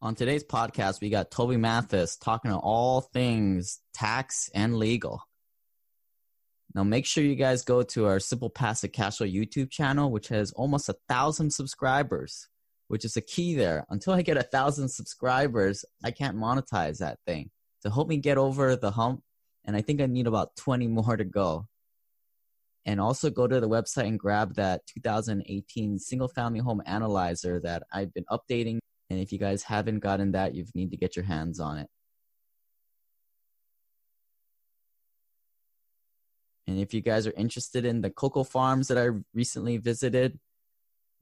On today's podcast, we got Toby Mathis talking to all things tax and legal. Now, make sure you guys go to our Simple Passive Cash Flow YouTube channel, which has almost a thousand subscribers, which is a key there. Until I get a thousand subscribers, I can't monetize that thing. So help me get over the hump, and I think I need about 20 more to go. And also go to the website and grab that 2018 single family home analyzer that I've been updating and if you guys haven't gotten that, you need to get your hands on it. And if you guys are interested in the cocoa farms that I recently visited,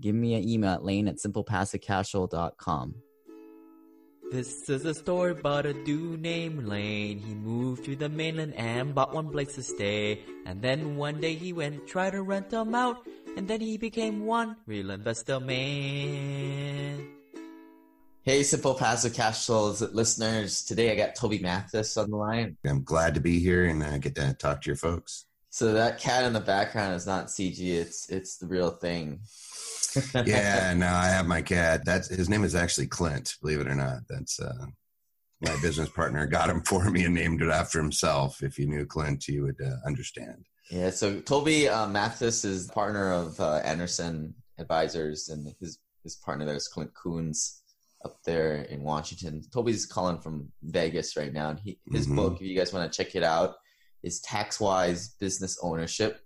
give me an email at lane at simplepassivecashflow.com. This is a story about a dude named Lane. He moved to the mainland and bought one place to stay. And then one day he went try to rent them out. And then he became one real investor man. Hey, Simple Passive Cash Flows listeners. Today I got Toby Mathis on the line. I'm glad to be here and uh, get to talk to your folks. So that cat in the background is not CG; it's it's the real thing. yeah, no, I have my cat. That's his name is actually Clint. Believe it or not, that's uh, my business partner got him for me and named it after himself. If you knew Clint, you would uh, understand. Yeah. So Toby uh, Mathis is partner of uh, Anderson Advisors, and his his partner there is Clint Coons up there in Washington. Toby's calling from Vegas right now, and he, his mm-hmm. book, if you guys want to check it out, is Tax Wise Business Ownership.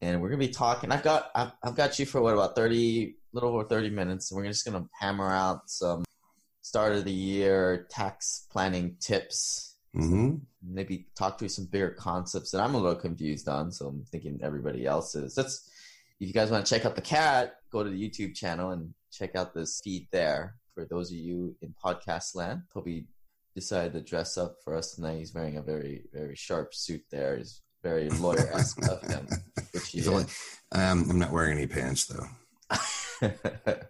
And we're gonna be talking. I've got I've, I've got you for what about thirty, little over thirty minutes, and we're just gonna hammer out some start of the year tax planning tips. Mm-hmm. Maybe talk through some bigger concepts that I'm a little confused on. So I'm thinking everybody else is. That's if you guys want to check out the cat, go to the YouTube channel and check out this feed there for those of you in podcast land. Toby decided to dress up for us tonight. He's wearing a very, very sharp suit there. He's very lawyer esque of him. Which only, um, I'm not wearing any pants though.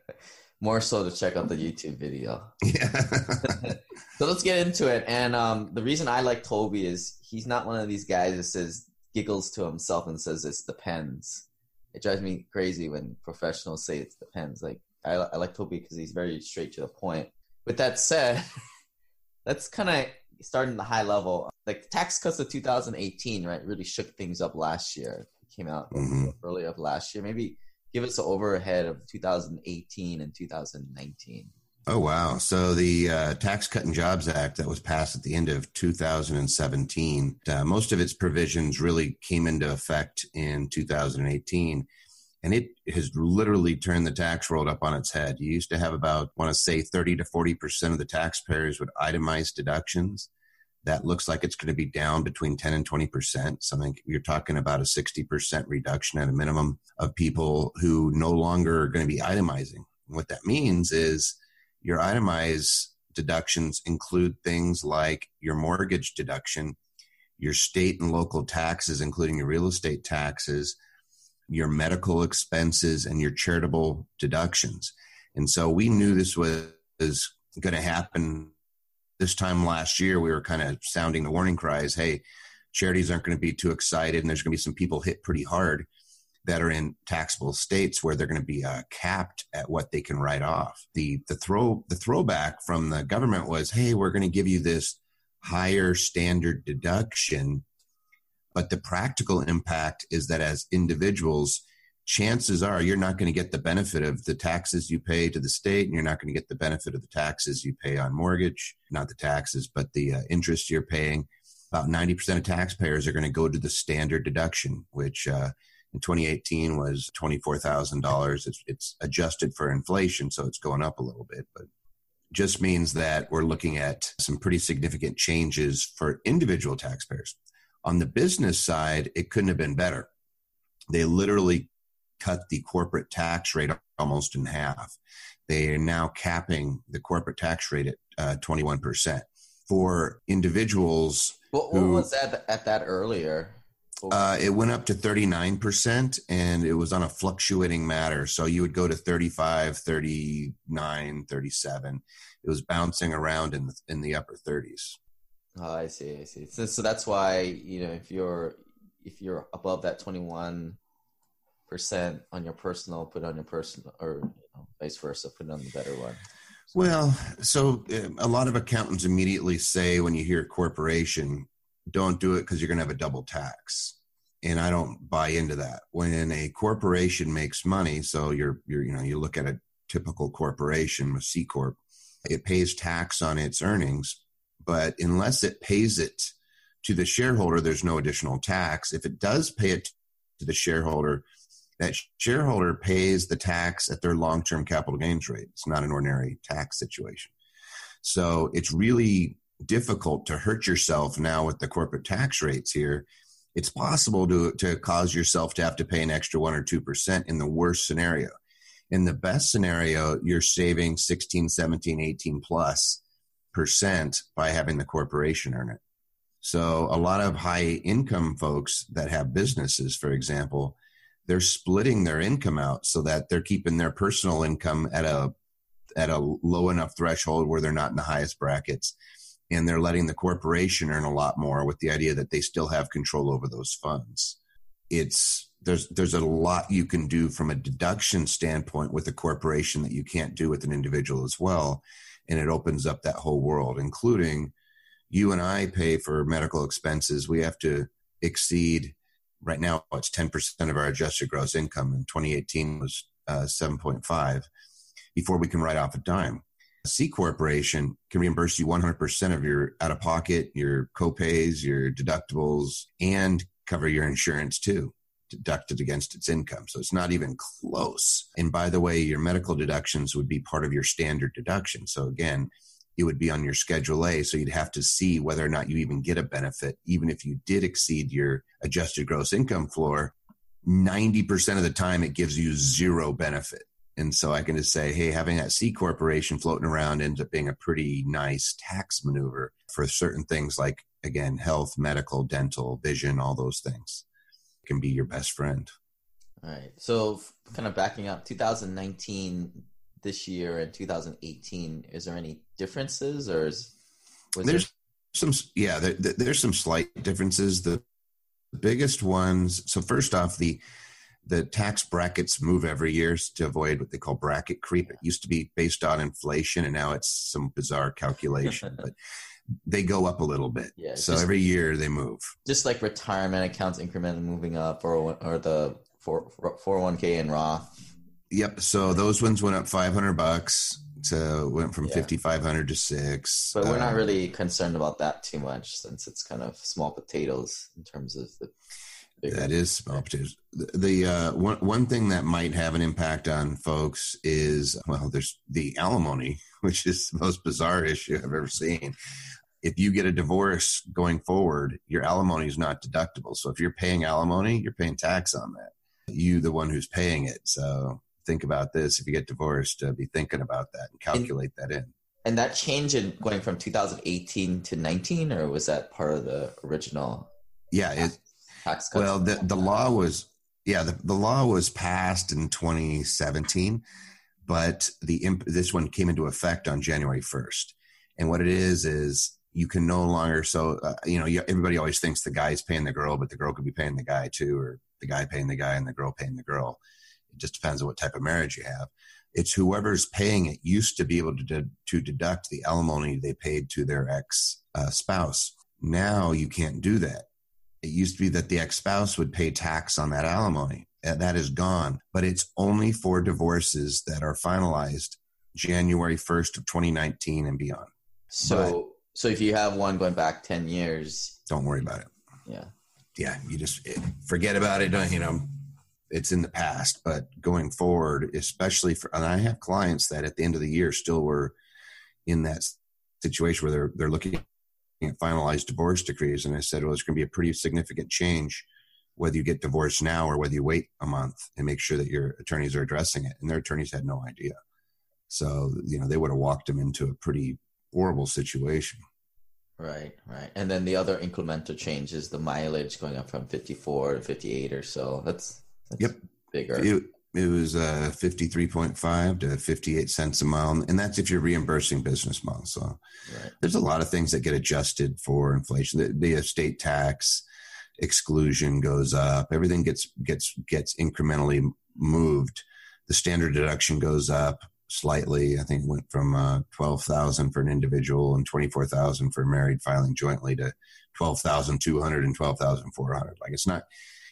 More so to check out the YouTube video. Yeah. so let's get into it. And um, the reason I like Toby is he's not one of these guys that says giggles to himself and says it's depends. It drives me crazy when professionals say it depends. Like I, I like Toby because he's very straight to the point. With that said, that's kind of starting the high level. Like tax cuts of 2018, right, really shook things up last year. It came out mm-hmm. early of last year. Maybe give us an overhead of 2018 and 2019. Oh wow! So the uh, Tax Cut and Jobs Act that was passed at the end of 2017, uh, most of its provisions really came into effect in 2018 and it has literally turned the tax world up on its head. You used to have about, want to say, 30 to 40% of the taxpayers would itemize deductions. That looks like it's going to be down between 10 and 20%. Something you're talking about a 60% reduction at a minimum of people who no longer are going to be itemizing. what that means is your itemized deductions include things like your mortgage deduction, your state and local taxes, including your real estate taxes, your medical expenses and your charitable deductions. And so we knew this was going to happen this time last year. We were kind of sounding the warning cries hey, charities aren't going to be too excited, and there's going to be some people hit pretty hard that are in taxable states where they're going to be uh, capped at what they can write off. The the throw the throwback from the government was, hey, we're going to give you this higher standard deduction but the practical impact is that as individuals, chances are you're not going to get the benefit of the taxes you pay to the state, and you're not going to get the benefit of the taxes you pay on mortgage, not the taxes, but the uh, interest you're paying. About 90% of taxpayers are going to go to the standard deduction, which uh, in 2018 was $24,000. It's, it's adjusted for inflation, so it's going up a little bit, but just means that we're looking at some pretty significant changes for individual taxpayers. On the business side, it couldn't have been better. They literally cut the corporate tax rate almost in half. They are now capping the corporate tax rate at uh, 21%. For individuals. What, what who, was that at that earlier? Uh, it went up to 39% and it was on a fluctuating matter. So you would go to 35, 39, 37. It was bouncing around in the, in the upper 30s. Oh, I see. I see. So, so that's why you know if you're if you're above that twenty one percent on your personal, put on your personal, or you know, vice versa, put on the better one. Well, so uh, a lot of accountants immediately say when you hear corporation, don't do it because you're going to have a double tax. And I don't buy into that. When a corporation makes money, so you're, you're, you know, you look at a typical corporation, a C corp, it pays tax on its earnings, but unless it pays it to the shareholder, there's no additional tax. If it does pay it to the shareholder, that shareholder pays the tax at their long term capital gains rate. It's not an ordinary tax situation. So it's really difficult to hurt yourself now with the corporate tax rates here. It's possible to, to cause yourself to have to pay an extra 1 or 2% in the worst scenario. In the best scenario, you're saving 16, 17, 18 plus percent by having the corporation earn it. So a lot of high income folks that have businesses, for example, they're splitting their income out so that they're keeping their personal income at a at a low enough threshold where they're not in the highest brackets and they're letting the corporation earn a lot more with the idea that they still have control over those funds it's there's there's a lot you can do from a deduction standpoint with a corporation that you can't do with an individual as well and it opens up that whole world including you and I pay for medical expenses we have to exceed right now it's 10% of our adjusted gross income. In 2018 was uh, 7.5 before we can write off a dime. A C corporation can reimburse you 100% of your out of pocket, your copays, your deductibles, and cover your insurance too, deducted against its income. So it's not even close. And by the way, your medical deductions would be part of your standard deduction. So again, it would be on your schedule A. So you'd have to see whether or not you even get a benefit, even if you did exceed your adjusted gross income floor. 90% of the time, it gives you zero benefit. And so I can just say, hey, having that C corporation floating around ends up being a pretty nice tax maneuver for certain things like, again, health, medical, dental, vision, all those things can be your best friend. All right. So, kind of backing up, 2019 this year and 2018 is there any differences or is there's there... some yeah there, there's some slight differences the biggest ones so first off the the tax brackets move every year to avoid what they call bracket creep it used to be based on inflation and now it's some bizarre calculation but they go up a little bit yeah, so just, every year they move just like retirement accounts incrementally moving up or or the 4, 401k and roth Yep. So those ones went up 500 bucks. So went from yeah. 5,500 to six. But we're um, not really concerned about that too much since it's kind of small potatoes in terms of the. That is small potatoes. The, the uh, one one thing that might have an impact on folks is well, there's the alimony, which is the most bizarre issue I've ever seen. If you get a divorce going forward, your alimony is not deductible. So if you're paying alimony, you're paying tax on that. You, the one who's paying it. So think about this if you get divorced uh, be thinking about that and calculate and, that in and that change in going from 2018 to 19 or was that part of the original yeah tax, it, tax well the, the law was yeah the, the law was passed in 2017 but the this one came into effect on january 1st and what it is is you can no longer so uh, you know everybody always thinks the guy's paying the girl but the girl could be paying the guy too or the guy paying the guy and the girl paying the girl it just depends on what type of marriage you have. It's whoever's paying it used to be able to, de- to deduct the alimony they paid to their ex uh, spouse. Now you can't do that. It used to be that the ex spouse would pay tax on that alimony. That is gone, but it's only for divorces that are finalized January 1st of 2019 and beyond. So, but, so if you have one going back 10 years, don't worry about it. Yeah. Yeah. You just eh, forget about it. Don't, you know, it's in the past, but going forward, especially for, and I have clients that at the end of the year still were in that situation where they're, they're looking at finalized divorce decrees. And I said, well, it's going to be a pretty significant change whether you get divorced now or whether you wait a month and make sure that your attorneys are addressing it. And their attorneys had no idea. So, you know, they would have walked them into a pretty horrible situation. Right, right. And then the other incremental change is the mileage going up from 54 to 58 or so. That's that's yep. Bigger. It, it was uh, 53.5 to 58 cents a mile. And that's if you're reimbursing business miles. So right. there's a lot of things that get adjusted for inflation. The, the estate tax exclusion goes up. Everything gets, gets, gets incrementally moved. The standard deduction goes up. Slightly. I think went from uh, twelve thousand for an individual and twenty four thousand for married filing jointly to twelve thousand two hundred and twelve thousand four hundred. Like it's not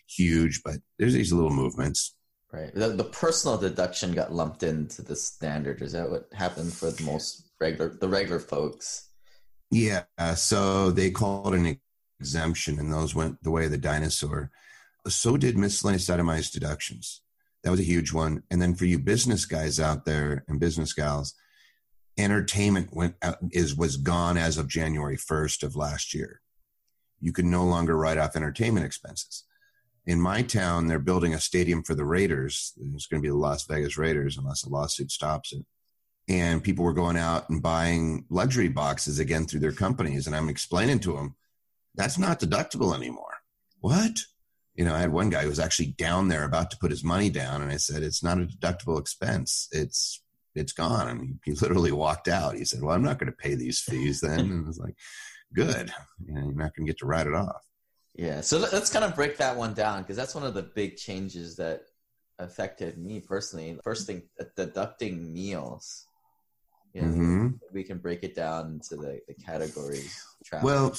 huge, but there's these little movements. Right. The, the personal deduction got lumped into the standard. Is that what happened for the most regular the regular folks? Yeah. So they called an exemption, and those went the way of the dinosaur. So did miscellaneous itemized deductions. That was a huge one. And then for you business guys out there and business gals, entertainment went out, is was gone as of January 1st of last year. You can no longer write off entertainment expenses. In my town, they're building a stadium for the Raiders. It's going to be the Las Vegas Raiders unless a lawsuit stops it. And people were going out and buying luxury boxes again through their companies. And I'm explaining to them, that's not deductible anymore. What? You know, I had one guy who was actually down there about to put his money down, and I said, "It's not a deductible expense. It's it's gone." And he, literally walked out. He said, "Well, I'm not going to pay these fees then." and I was like, "Good. You know, you're not going to get to write it off." Yeah. So let's kind of break that one down because that's one of the big changes that affected me personally. First thing, deducting meals. You know, mm-hmm. We can break it down into the, the categories. Well,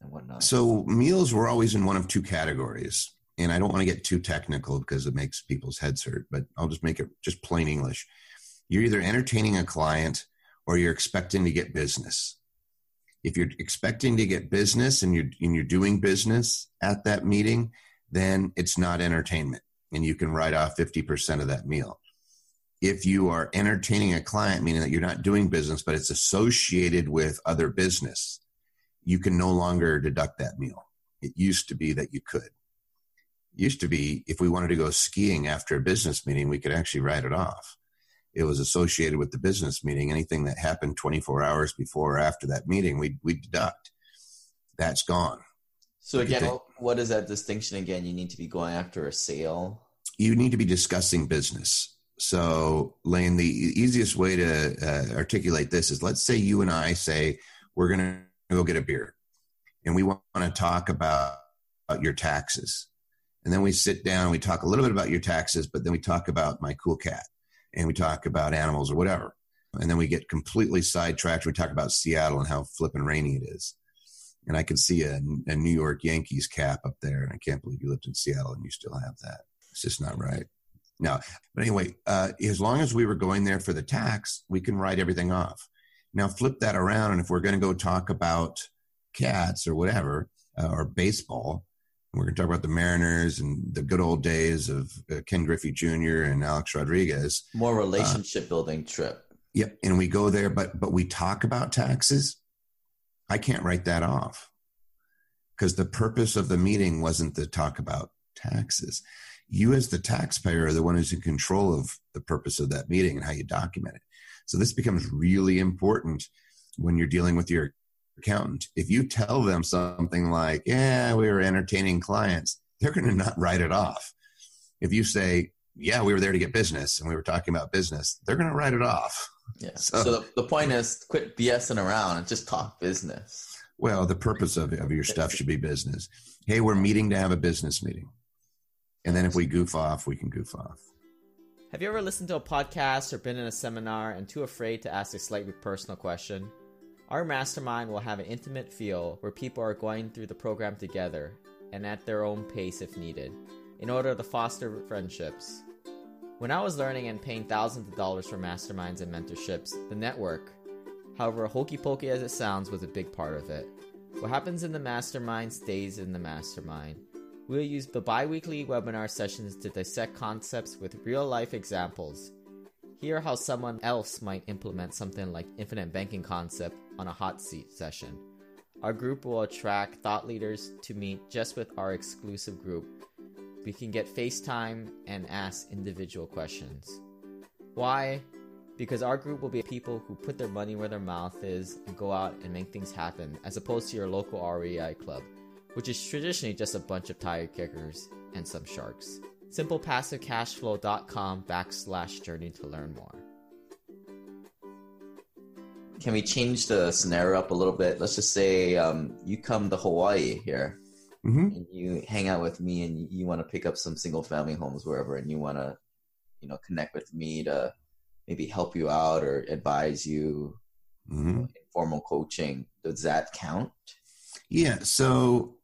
and whatnot. So meals were always in one of two categories. And I don't want to get too technical because it makes people's heads hurt, but I'll just make it just plain English. You're either entertaining a client or you're expecting to get business. If you're expecting to get business and you're, and you're doing business at that meeting, then it's not entertainment and you can write off 50% of that meal. If you are entertaining a client, meaning that you're not doing business, but it's associated with other business, you can no longer deduct that meal. It used to be that you could. It used to be if we wanted to go skiing after a business meeting, we could actually write it off. It was associated with the business meeting. Anything that happened 24 hours before or after that meeting, we we deduct. That's gone. So again, what is that distinction again? You need to be going after a sale. You need to be discussing business. So, Lane, the easiest way to uh, articulate this is let's say you and I say we're going to go get a beer and we want to talk about, about your taxes. And then we sit down and we talk a little bit about your taxes, but then we talk about my cool cat and we talk about animals or whatever. And then we get completely sidetracked. We talk about Seattle and how flippin' rainy it is. And I can see a, a New York Yankees cap up there. And I can't believe you lived in Seattle and you still have that. It's just not right. No, but anyway, uh, as long as we were going there for the tax, we can write everything off. Now flip that around, and if we're going to go talk about cats or whatever, uh, or baseball, we're going to talk about the Mariners and the good old days of uh, Ken Griffey Jr. and Alex Rodriguez. More uh, relationship uh, building trip. Yep, and we go there, but but we talk about taxes. I can't write that off because the purpose of the meeting wasn't to talk about taxes. You, as the taxpayer, are the one who's in control of the purpose of that meeting and how you document it. So this becomes really important when you're dealing with your accountant. If you tell them something like, yeah, we were entertaining clients, they're going to not write it off. If you say, yeah, we were there to get business and we were talking about business, they're going to write it off. Yeah. So, so the, the, point is quit BSing around and just talk business. Well, the purpose of, of your stuff should be business. Hey, we're meeting to have a business meeting. And then if we goof off, we can goof off. Have you ever listened to a podcast or been in a seminar and too afraid to ask a slightly personal question? Our mastermind will have an intimate feel where people are going through the program together and at their own pace if needed, in order to foster friendships. When I was learning and paying thousands of dollars for masterminds and mentorships, the network, however hokey pokey as it sounds, was a big part of it. What happens in the mastermind stays in the mastermind. We'll use the bi weekly webinar sessions to dissect concepts with real life examples. Hear how someone else might implement something like infinite banking concept on a hot seat session. Our group will attract thought leaders to meet just with our exclusive group. We can get FaceTime and ask individual questions. Why? Because our group will be people who put their money where their mouth is and go out and make things happen, as opposed to your local REI club which is traditionally just a bunch of tire kickers and some sharks. SimplePassiveCashflow.com backslash journey to learn more. Can we change the scenario up a little bit? Let's just say um, you come to Hawaii here mm-hmm. and you hang out with me and you, you want to pick up some single family homes wherever and you want to, you know, connect with me to maybe help you out or advise you, hmm informal coaching. Does that count? Yeah. So,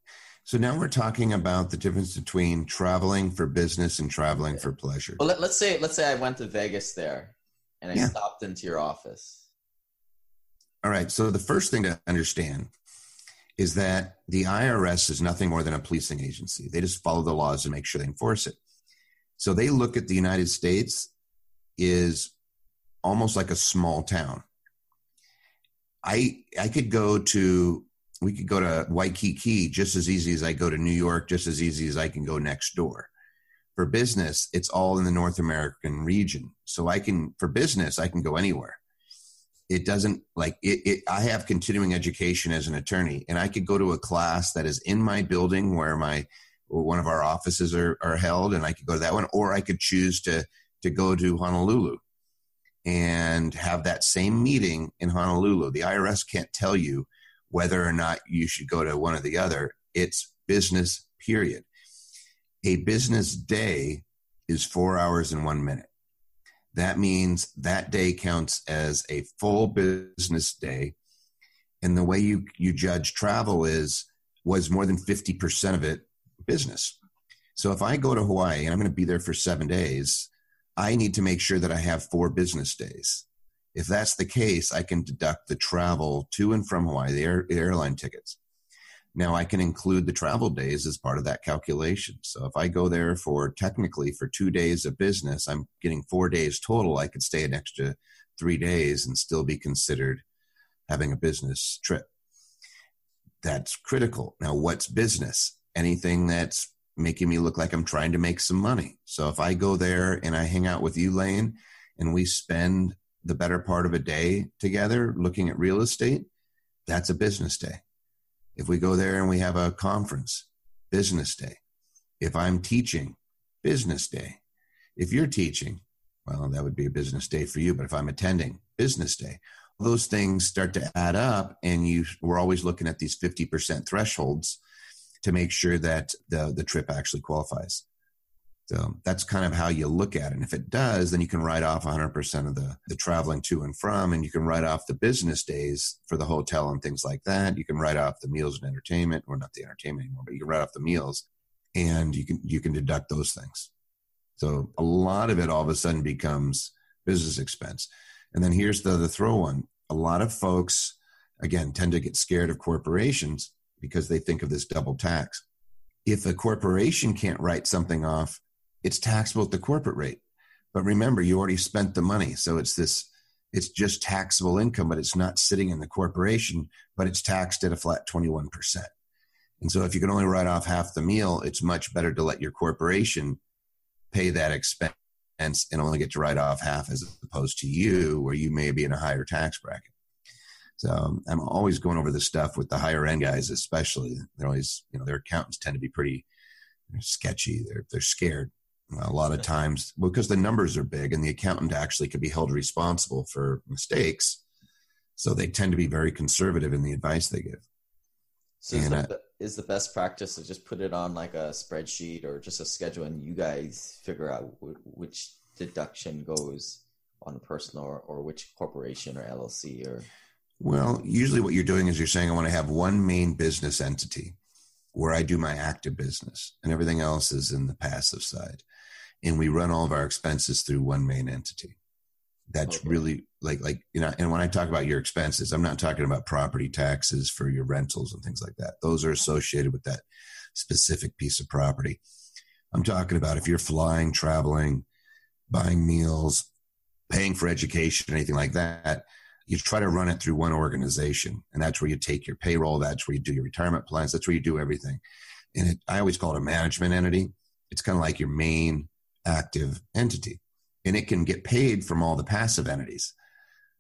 so now we're talking about the difference between traveling for business and traveling for pleasure. Well, let, let's say let's say I went to Vegas there, and I Yeah. stopped into your office. All right. So the first thing to understand is that the IRS is nothing more than a policing agency. They just follow the laws and make sure they enforce it. So they look at the United States is almost like a small town. I I could go to we could go to Waikiki just as easy as I go to New York, just as easy as I can go next door. For business, it's all in the North American region. So I can for business, I can go anywhere it doesn't like it, it i have continuing education as an attorney and i could go to a class that is in my building where my one of our offices are, are held and i could go to that one or i could choose to to go to honolulu and have that same meeting in honolulu the irs can't tell you whether or not you should go to one or the other it's business period a business day is four hours and one minute that means that day counts as a full business day. And the way you, you judge travel is was more than 50% of it business. So if I go to Hawaii and I'm going to be there for seven days, I need to make sure that I have four business days. If that's the case, I can deduct the travel to and from Hawaii, the, air, airline tickets. Now I can include the travel days as part of that calculation. So if I go there for technically for two days of business, I'm getting four days total. I could stay an extra three days and still be considered having a business trip. That's critical. Now, what's business? Anything that's making me look like I'm trying to make some money. So if I go there and I hang out with you, Lane, and we spend the better part of a day together looking at real estate, that's a business day. If we go there and we have a conference, business day. If I'm teaching, business day. If you're teaching, well, that would be a business day for you. But if I'm attending, business day. Those things start to add up, and you we're always looking at these 50% thresholds to make sure that the, the trip actually qualifies. So that's kind of how you look at it. And if it does, then you can write off 100% of the, the traveling to and from, and you can write off the business days for the hotel and things like that. You can write off the meals and entertainment, or not the entertainment anymore, but you can write off the meals and you can, you can deduct those things. So a lot of it all of a sudden becomes business expense. And then here's the, the throw one. A lot of folks, again, tend to get scared of corporations because they think of this double tax. If a corporation can't write something off, it's taxable at the corporate rate. But remember, you already spent the money. So it's this, it's just taxable income, but it's not sitting in the corporation, but it's taxed at a flat 21%. And so if you can only write off half the meal, it's much better to let your corporation pay that expense and only get to write off half as opposed to you, where you may be in a higher tax bracket. So um, I'm always going over this stuff with the higher end guys, especially. They're always, you know, their accountants tend to be pretty sketchy. They're they're scared a lot of times because the numbers are big, and the accountant actually could be held responsible for mistakes. So they tend to be very conservative in the advice they give. So is And, the, is the best practice to just put it on like a spreadsheet or just a schedule, and you guys figure out w- which deduction goes on a personal or, or which corporation or LLC or Well, usually what you're doing is you're saying I want to have one main business entity where I do my active business and everything else is in the passive side. And we run all of our expenses through one main entity. That's Okay. really like like you know, and when I talk about your expenses, I'm not talking about property taxes for your rentals and things like that. Those are associated with that specific piece of property. I'm talking about if you're flying, traveling, buying meals, paying for education, anything like that, you try to run it through one organization and that's where you take your payroll that's where you do your retirement plans that's where you do everything and it, i always call it a management entity it's kind of like your main active entity and it can get paid from all the passive entities.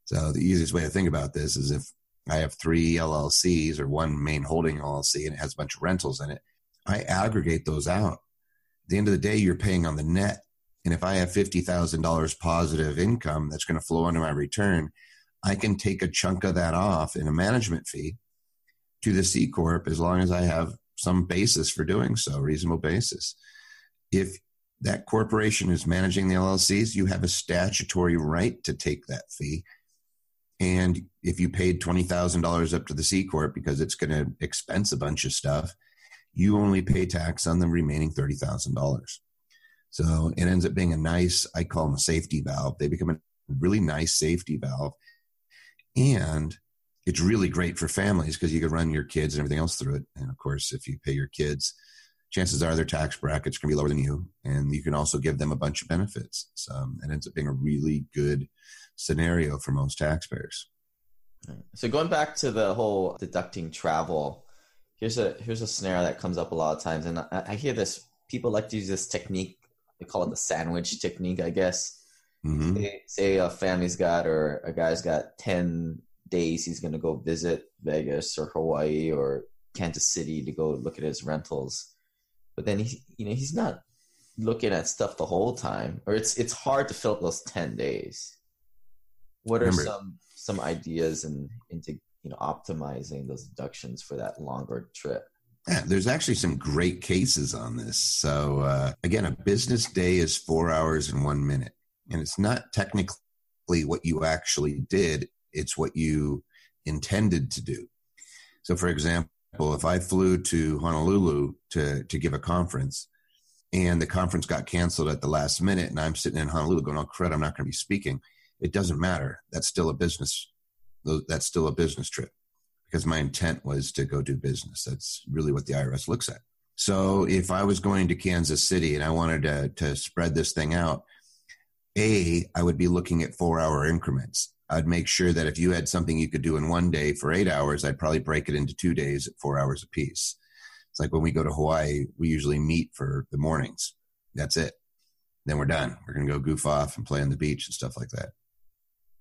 So the easiest way to think about this is if i have three llcs or one main holding llc and it has a bunch of rentals in it i aggregate those out. At the end of the day you're paying on the net. And if i have $50000 positive income that's going to flow into my return I can take a chunk of that off in a management fee to the C Corp as long as I have some basis for doing so, reasonable basis. If that corporation is managing the LLCs, you have a statutory right to take that fee. And if you paid $20,000 up to the C Corp because it's going to expense a bunch of stuff, you only pay tax on the remaining $30,000. So it ends up being a nice, I call them a safety valve. They become a really nice safety valve. And it's really great for families because you can run your kids and everything else through it. And of course, if you pay your kids, chances are their tax bracket's going to be lower than you. And you can also give them a bunch of benefits. So it ends up being a really good scenario for most taxpayers. So going back to the whole deducting travel, here's a here's a scenario that comes up a lot of times, and I, I hear this. People like to use this technique. They call it the sandwich technique, I guess. Mm-hmm. Say, say a family's got or a guy's got ten days. He's going to go visit Vegas or Hawaii or Kansas City to go look at his rentals, but then he, you know, he's not looking at stuff the whole time, or it's it's hard to fill up those ten days. What are Remember, some some ideas and into you know optimizing those deductions for that longer trip? Yeah, there's actually some great cases on this. So uh, again, a business day is four hours and one minute, and it's not technically what you actually did; it's what you intended to do. So, for example, if I flew to Honolulu to to give a conference, and the conference got canceled at the last minute, and I'm sitting in Honolulu going, "Oh crud, I'm not going to be speaking." it doesn't matter. That's still a business. That's still a business trip because my intent was to go do business. That's really what the IRS looks at. So if I was going to Kansas City and I wanted to, to spread this thing out, A, I would be looking at four hour increments. I'd make sure that if you had something you could do in one day for eight hours, I'd probably break it into two days at four hours apiece. It's like when we go to Hawaii, we usually meet for the mornings. That's it. Then we're done. We're going to go goof off and play on the beach and stuff like that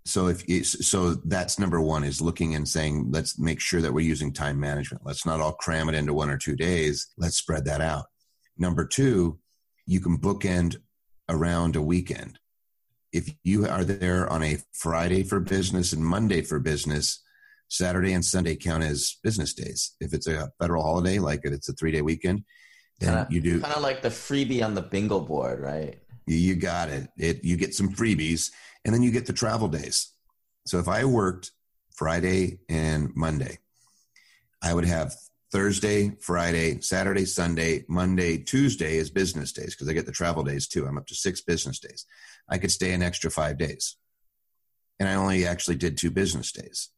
so if so that's number one is looking and saying let's make sure that we're using time management let's not all cram it into one or two days let's spread that out number two you can bookend around a weekend if you are there on a friday for business and monday for business saturday and sunday count as business days if it's a federal holiday like it's a three day weekend then kinda, you do kind of like the freebie on the bingo board right you got it. It you get some freebies, and then you get the travel days. So if I worked Friday and Monday, I would have Thursday, Friday, Saturday, Sunday, Monday, Tuesday is business days because I get the travel days too. I'm up to six business days. I could stay an extra five days, and I only actually did two business days.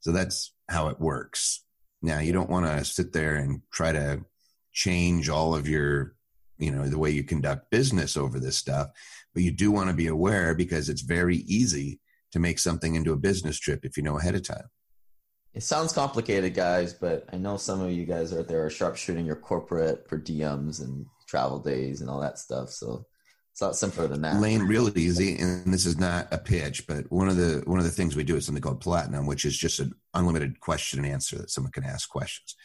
So that's how it works. Now you don't want to sit there and try to change all of your you know the way you conduct business over this stuff but you do want to be aware because it's very easy to make something into a business trip if you know ahead of time it sounds complicated guys but i know some of you guys out there are sharpshooting your corporate per diems and travel days and all that stuff so it's a lot simpler than that. Lane, real easy, and this is not a pitch, but one of the one of the things we do is something called platinum, which is just an unlimited question and answer that someone can ask questions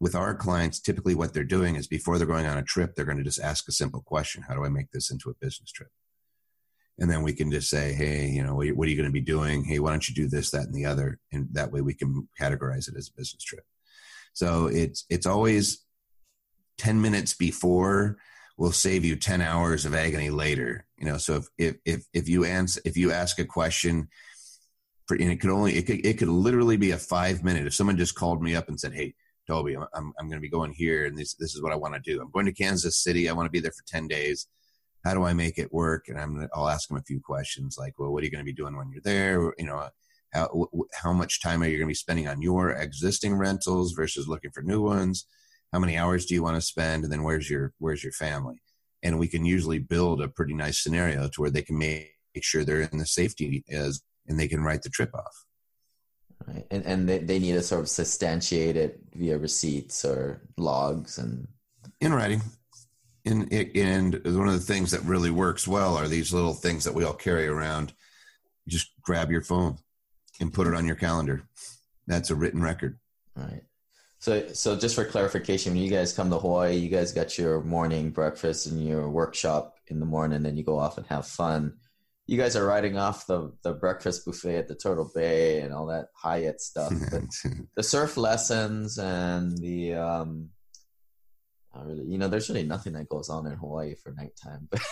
with our clients, typically what they're doing is before they're going on a trip, they're going to just ask a simple question How do I make this into a business trip? And then we can just say, Hey, you know, what are you going to be doing? Hey, why don't you do this, that, and the other? And that way we can categorize it as a business trip. So it's, it's always 10 minutes before will save you 10 hours of agony later. You know, so if, if, if, if you answer, if you ask a question, for, and it could only, it could, it could literally be a five minute. If someone just called me up and said, Hey, Toby, I'm, I'm, going to be going here and this, this is what I want to do. I'm going to Kansas City. I want to be there for 10 days. How do I make it work? And I'm, I'll ask them a few questions like, well, what are you going to be doing when you're there? You know, how, how much time are you going to be spending on your existing rentals versus looking for new ones? How many hours do you want to spend? And then where's your, where's your family? And we can usually build a pretty nice scenario to where they can make sure they're in the safety is and they can write the trip off. Right. And and they, they need to sort of substantiate it via receipts or logs and in writing. And and one of the things that really works well are these little things that we all carry around. You just grab your phone and put it on your calendar. That's a written record. Right. So so just for clarification, when you guys come to Hawaii, you guys got your morning breakfast and your workshop in the morning, then you go off and have fun you guys are riding off the the breakfast buffet at the Turtle Bay and all that Hyatt stuff. But the surf lessons and the um, Not really. You know, there's really nothing that goes on in Hawaii for nighttime. But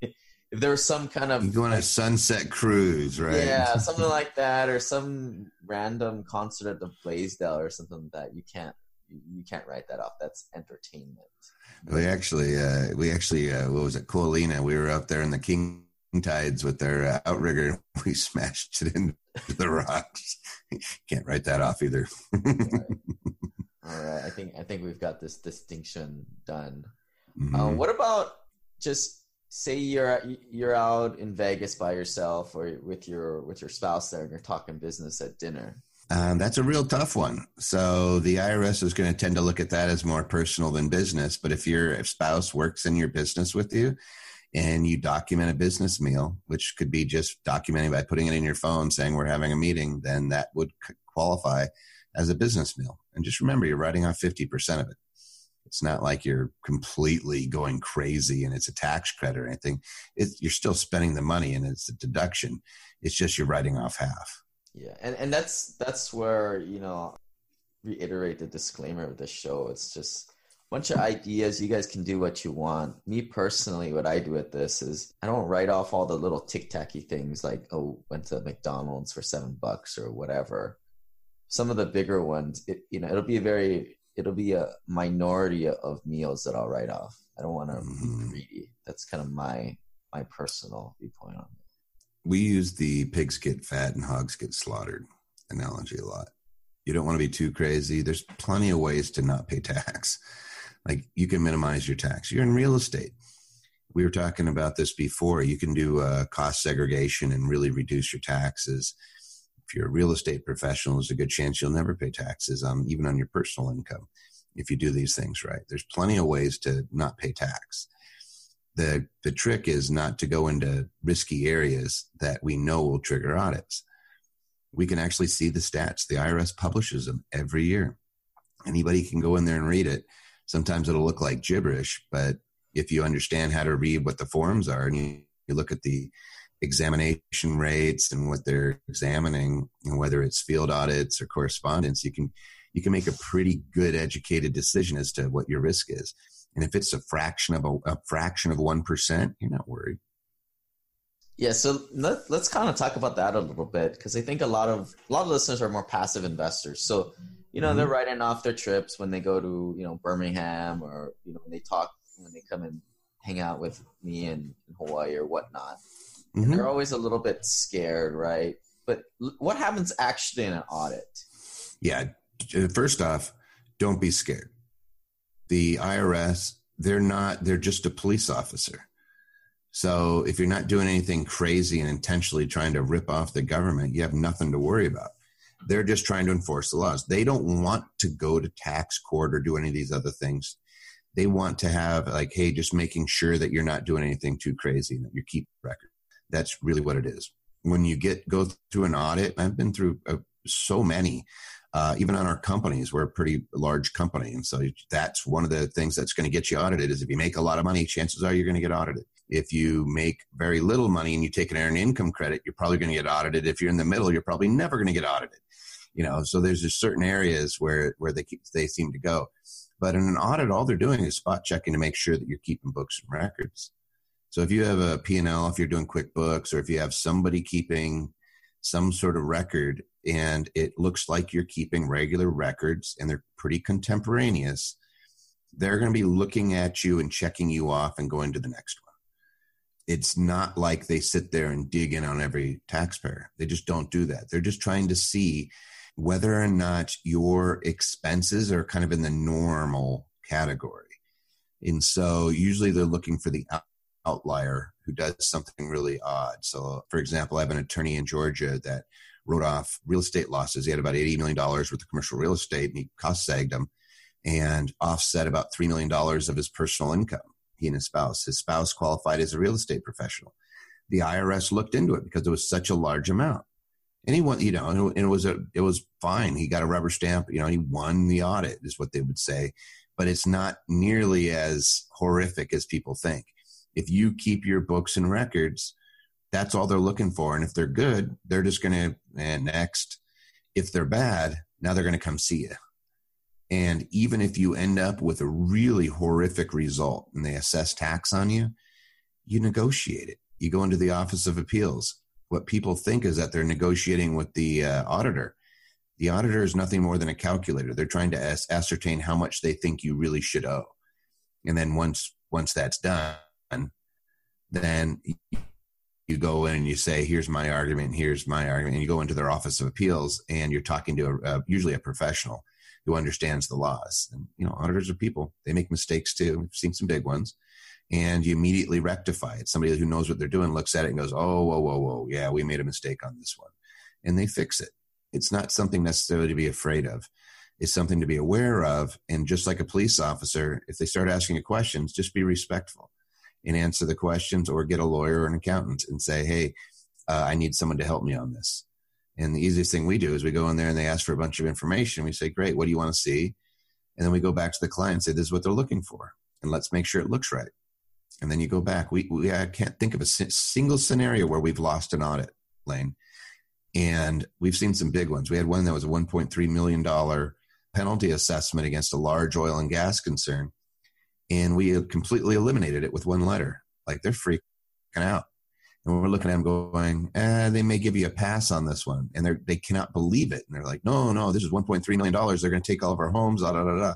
if there was some kind of You go on a sunset cruise, right? yeah, something like that, or some random concert at the Blaisdell or something like that, you can't you, you can't write that off. That's entertainment. We actually, uh, we actually, uh, what was it, Coalina? We were up there in the King Tides with their uh, outrigger. We smashed it into the rocks. Can't write that off either. All right, I think I think we've got this distinction done. Uh, what about just say you're you're out in Vegas by yourself or with your with your spouse there, and you're talking business at dinner. Um, that's a real tough one. So the IRS is going to tend to look at that as more personal than business. But if your spouse works in your business with you and you document a business meal, which could be just documenting by putting it in your phone saying we're having a meeting, then that would qualify as a business meal. And just remember, you're writing off 50% of it. It's not like you're completely going crazy and it's a tax credit or anything. It, you're still spending the money and it's a deduction. It's just you're writing off half. Yeah, and and that's that's where you know reiterate the disclaimer of the show. It's just a bunch of ideas. You guys can do what you want. Me personally, what I do with this is I don't write off all the little tic tacky things like oh went to McDonald's for seven bucks or whatever. Some of the bigger ones, it, you know, it'll be a very it'll be a minority of meals that I'll write off. I don't want to Mhm. be greedy. That's kind of my my personal viewpoint on it. we use the pigs get fat and hogs get slaughtered analogy a lot. You don't want to be too crazy. There's plenty of ways to not pay tax. Like you can minimize your tax. You're in real estate. We were talking about this before. You can do uh, cost segregation and really reduce your taxes. If you're a real estate professional, there's a good chance you'll never pay taxes on even on your personal income if you do these things right. There's plenty of ways to not pay tax the the trick is not to go into risky areas that we know will trigger audits. We can actually see the stats. The IRS publishes them every year. Anybody can go in there and read it. Sometimes it'll look like gibberish, but if you understand how to read what the forms are and you, you look at the examination rates and what they're examining and whether it's field audits or correspondence, you can you can make a pretty good educated decision as to what your risk is. And if it's a fraction of a, a fraction of one percent, you're not worried. Yeah, so let, let's kind of talk about that a little bit because I think a lot of a lot of listeners are more passive investors. So, you know, they're mm-hmm. writing off their trips when they go to you know Birmingham or you know when they talk when they come and hang out with me in, in Hawaii or whatnot. Mhm. They're always a little bit scared, right? But l- what happens actually in an audit? Yeah. uh, First off, don't be scared. The IRS, they're not, they're just a police officer. So if you're not doing anything crazy and intentionally trying to rip off the government, you have nothing to worry about. They're just trying to enforce the laws. They don't want to go to tax court or do any of these other things. They want to have like, hey, just making sure that you're not doing anything too crazy and that you keep record. That's really what it is. When you get go through an audit, I've been through uh, so many uh, even on our companies, we're a pretty large company. And so that's one of the things that's going to get you audited is if you make a lot of money, chances are you're going to get audited. If you make very little money and you take an earned income credit, you're probably going to get audited. If you're in the middle, you're probably never going to get audited. You know, so there's just certain areas where, where they keep, they seem to go. But in an audit, all they're doing is spot checking to make sure that you're keeping books and records. So if you have a P&L, if you're doing QuickBooks, or if you have somebody keeping some sort of record and it looks like you're keeping regular records and they're pretty contemporaneous, they're going to be looking at you and checking you off and going to the next one. It's not like they sit there and dig in on every taxpayer. They just don't do that. They're just trying to see whether or not your expenses are kind of in the normal category. And so usually they're looking for the outlier who does something really odd. So, for example, I have an attorney in Georgia that wrote off real estate losses. He had about $80 million worth of commercial real estate and he cost segged them and offset about $3 million of his personal income, he and his spouse. His spouse qualified as a real estate professional. The IRS looked into it because it was such a large amount. And he won, you know, and it was a, it was fine. He got a rubber stamp. You know, he won the audit, is what they would say. But it's not nearly as horrific as people think. If you keep your books and records, that's all they're looking for. And if they're good, they're just going to, and next. If they're bad, now they're going to come see you. And even if you end up with a really horrific result and they assess tax on you, you negotiate it. You go into the Office of Appeals. What people think is that they're negotiating with the uh, auditor. The auditor is nothing more than a calculator. They're trying to as- ascertain how much they think you really should owe. And then once once that's done, then you go in and you say, "Here's my argument. Here's my argument." And you go into their Office of Appeals, and you're talking to a, usually a professional who understands the laws. And you know, auditors are people; they make mistakes too. We've seen some big ones, and you immediately rectify it. Somebody who knows what they're doing looks at it and goes, "Oh, whoa, whoa, whoa, yeah, we made a mistake on this one," and they fix it. It's not something necessarily to be afraid of. It's something to be aware of. And just like a police officer, if they start asking you questions, just be respectful and answer the questions, or get a lawyer or an accountant and say, "Hey, uh, I need someone to help me on this." And the easiest thing we do is we go in there and they ask for a bunch of information. We say, Great, what do you want to see? And then we go back to the client and say, This is what they're looking for. And let's make sure it looks right. And then you go back. We, we I can't think of a single scenario where we've lost an audit, Lane. And we've seen some big ones. We had one that was a $1.3 million penalty assessment against a large oil and gas concern. And we completely eliminated it with one letter. Like they're freaking out and we're looking at them going, eh, they may give you a pass on this one. And they they cannot believe it. And they're like, no, no, this is $1.3 million. They're going to take all of our homes. Da, da, da, da.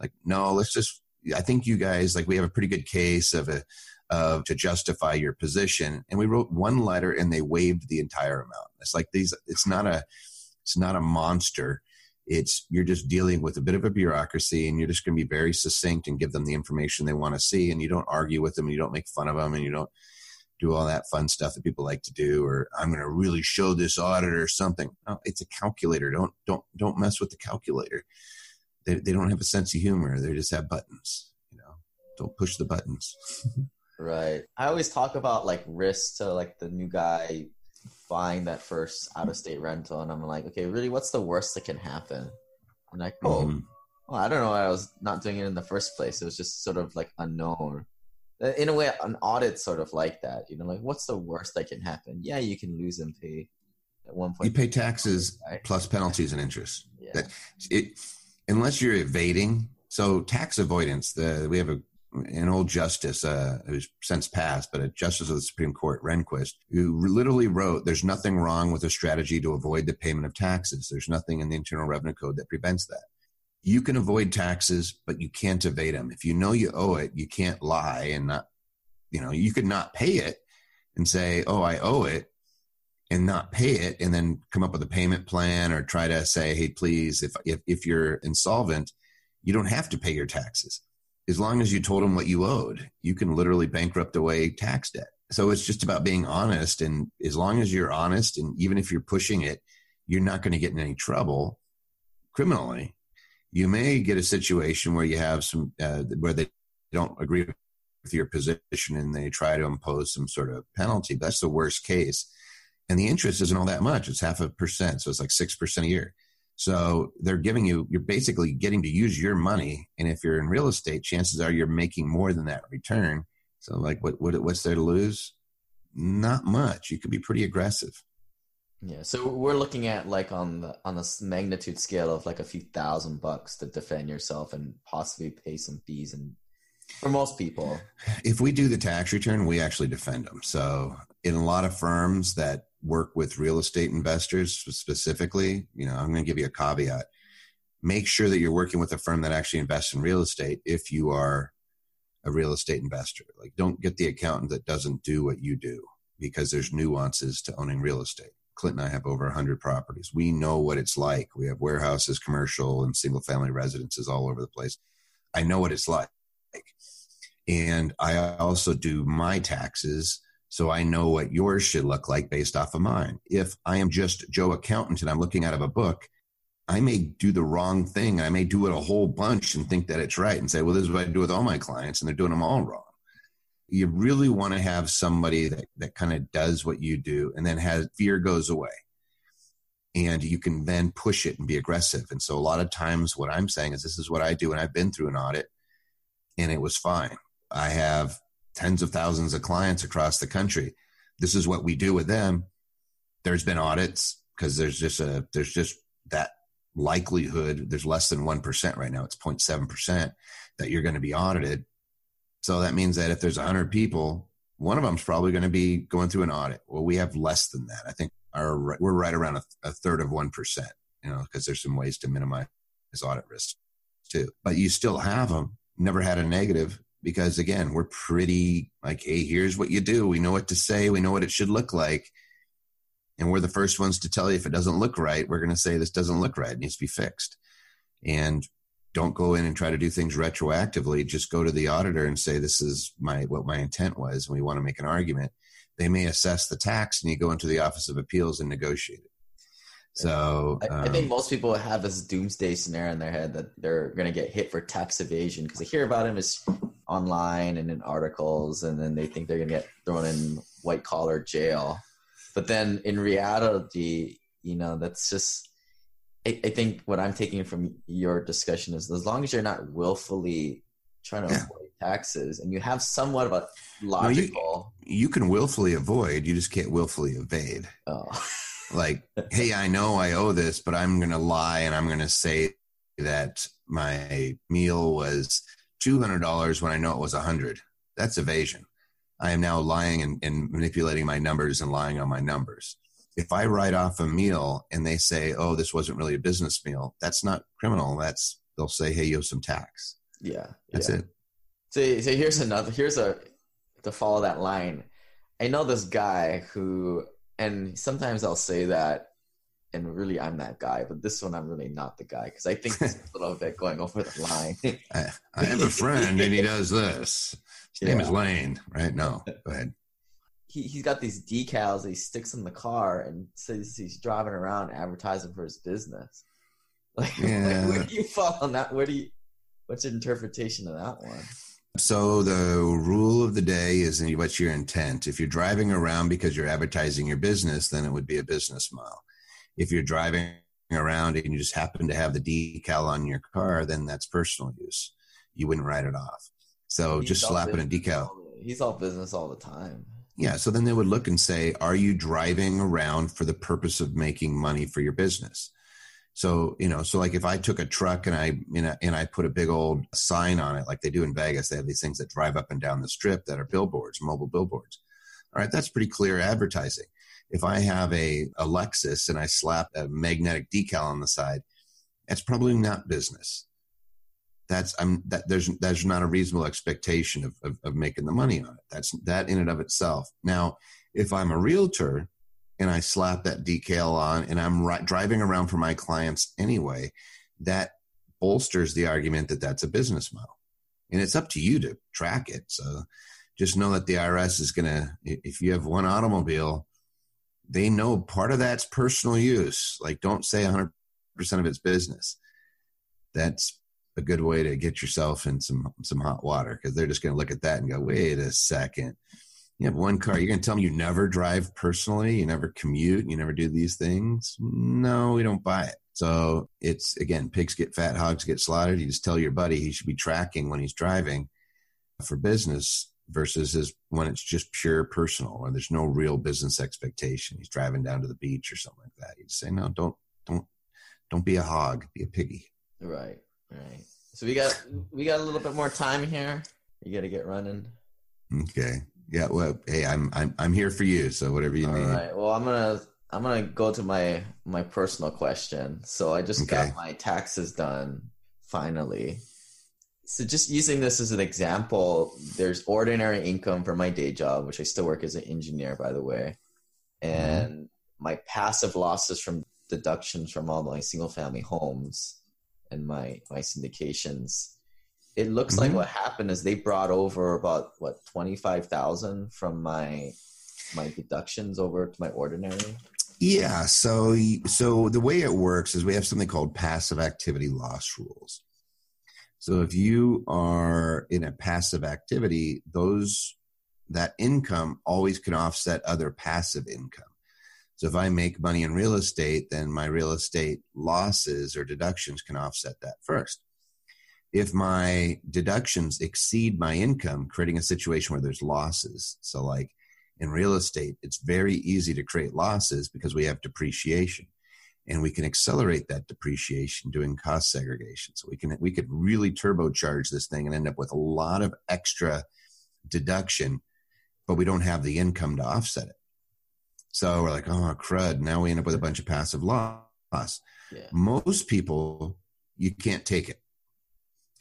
Like, no, let's just, I think you guys, like, we have a pretty good case of a, of to justify your position. And we wrote one letter and they waived the entire amount. It's like these, it's not a, it's not a monster. It's, you're just dealing with a bit of a bureaucracy and you're just going to be very succinct and give them the information they want to see. And you don't argue with them and you don't make fun of them and you don't, do all that fun stuff that people like to do, or I'm going to really show this auditor something. It's a calculator. Don't don't don't mess with the calculator. They they don't have a sense of humor. They just have buttons. You know, don't push the buttons. right. I always talk about like risks to like the new guy buying that first out of state rental, and I'm like, okay, really, what's the worst that can happen? I'm like, oh. Mm-hmm. Well, I don't know. I was not doing it in the first place. It was just sort of like unknown uh, in a way an audit sort of like that you know like what's the worst that can happen yeah you can lose and pay at one point you pay taxes right? plus penalties and interest yeah. that it unless you're evading so tax avoidance the we have a an old justice uh, who's since passed, but a justice of the Supreme Court, Rehnquist, who literally wrote, "There's nothing wrong with a strategy to avoid the payment of taxes. There's nothing in the Internal Revenue Code that prevents that." you can avoid taxes, but you can't evade them. If you know you owe it, you can't lie and not, you know, you could not pay it and say, oh, I owe it and not pay it and then come up with a payment plan or try to say, hey, please, if, if, if you're insolvent, you don't have to pay your taxes. As long as you told them what you owed, you can literally bankrupt away tax debt. So it's just about being honest. And as long as you're honest, and even if you're pushing it, you're not going to get in any trouble criminally you may get a situation where you have some uh, where they don't agree with your position and they try to impose some sort of penalty. That's the worst case. And the interest isn't all that much. It's half a percent. So it's like 6% a year. So they're giving you, you're basically getting to use your money. And if you're in real estate, chances are you're making more than that return. So like what, what what's there to lose? Not much. You could be pretty aggressive. Yeah, so we're looking at like on the on the magnitude scale of like a few thousand bucks to defend yourself and possibly pay some fees and for most people. If we do the tax return, we actually defend them. So in a lot of firms that work with real estate investors specifically, you know, I'm going to give you a caveat. Make sure that you're working with a firm that actually invests in real estate if you are a real estate investor. Like don't get the accountant that doesn't do what you do because there's nuances to owning real estate. Clint and I have over 100 properties. We know what it's like. We have warehouses, commercial, and single family residences all over the place. I know what it's like. And I also do my taxes, so I know what yours should look like based off of mine. If I am just Joe Accountant and I'm looking out of a book, I may do the wrong thing. I may do it a whole bunch and think that it's right and say, well, this is what I do with all my clients, and they're doing them all wrong you really want to have somebody that, that kind of does what you do and then has fear goes away and you can then push it and be aggressive and so a lot of times what i'm saying is this is what i do and i've been through an audit and it was fine i have tens of thousands of clients across the country. This is what we do with them. There's been audits because there's just a there's just that likelihood there's less than 1% right now it's 0.7% that you're going to be audited. So that means that if there's 100 people one of them's probably going to be going through an audit. Well we have less than that. I think our we're right around a, a third of 1% you know because there's some ways to minimize audit risk too. But you still have them never had a negative because again we're pretty like hey here's what you do. We know what to say. We know what it should look like. And we're the first ones to tell you if it doesn't look right we're going to say this doesn't look right. It needs to be fixed. And don't go in and try to do things retroactively. Just go to the auditor and say this is my what my intent was and we want to make an argument. They may assess the tax and you go into the office of appeals and negotiate it. So I, um, I, think um, most people have this doomsday scenario in their head that they're going to get hit for tax evasion because they hear about him as online and in articles, and then they think they're going to get thrown in white collar jail. But then in reality, you know, that's just. I, I, think what I'm taking from your discussion is as long as you're not willfully trying to yeah. avoid taxes and you have somewhat of a logical. No, you, you can willfully avoid, you just can't willfully evade. Oh. like, hey, I know I owe this, but I'm going to lie and I'm going to say that my meal was $200 when I know it was 100 That's evasion. I am now lying and, and, manipulating my numbers and lying on my numbers. If I write off a meal and they say, oh, this wasn't really a business meal, that's not criminal. That's, they'll say, hey, you owe some tax. Yeah. That's yeah. it. So, so here's another, here's a, to follow that line. I know this guy who and sometimes I'll say that, and really I'm that guy, but this one I'm really not the guy because I think it's a little bit going over the line. I, I, have a friend and he does this. His yeah. name is Lane, right? No, go ahead. He he's got these decals that he sticks in the car and says he's driving around advertising for his business. Like, yeah. where do you fall on that? Where do you? What's your interpretation of that one? So the rule of the day is what's your intent. If you're driving around because you're advertising your business, then it would be a business mile. If you're driving around and you just happen to have the decal on your car, then that's personal use. You wouldn't write it off. So he's just slapping a decal. He's all business all the time. Yeah. So then they would look and say, are you driving around for the purpose of making money for your business? So, you know, so like if I took a truck and I, you know, and I put a big old sign on it, like they do in Vegas, they have these things that drive up and down the strip that are billboards, mobile billboards. All right. That's pretty clear advertising. If I have a, a Lexus and I slap a magnetic decal on the side, that's probably not business. That's I'm that there's there's not a reasonable expectation of, of, of making the money on it. That's that in and of itself. Now, if I'm a realtor and I slap that decal on and I'm ri- driving around for my clients anyway, that bolsters the argument that that's a business model. And it's up to you to track it. So just know that the IRS is going to, if you have one automobile, they know part of that's personal use. Like don't say 100% of it's business. That's a good way to get yourself in some some hot water because they're just going to look at that and go, mm-hmm. wait a second you have one car. You're going to tell me you never drive personally, you never commute, you never do these things. No, we don't buy it. So it's again, pigs get fat, hogs get slaughtered. You just tell your buddy he should be tracking when he's driving for business versus his when it's just pure personal or there's no real business expectation. He's driving down to the beach or something like that. You just say, no, don't, don't, don't be a hog, be a piggy. Right, right. So we got we got a little bit more time here. You got to get running. Okay. Yeah. Well, hey, I'm I'm I'm here for you. So whatever you All need. Right. Well, I'm gonna I'm gonna go to my my personal question. So I just okay. got my taxes done finally. So just using this as an example, there's ordinary income for my day job, which I still work as an engineer, by the way, mm-hmm. and mm-hmm. my passive losses from deductions from all my single family homes and my my syndications it looks mm-hmm. like what happened is they brought over about what 25,000 from my my deductions over to my ordinary yeah so so the way it works is we have something called passive activity loss rules so if you are in a passive activity those that income always can offset other passive income so if i make money in real estate then my real estate losses or deductions can offset that first if my deductions exceed my income, creating a situation where there's losses. So, like in real estate, it's very easy to create losses because we have depreciation. And we can accelerate that depreciation doing cost segregation. So we can we could really turbocharge this thing and end up with a lot of extra deduction, but we don't have the income to offset it. So we're like, oh crud! Now we end up with a bunch of passive loss. Yeah. Most people, you can't take it.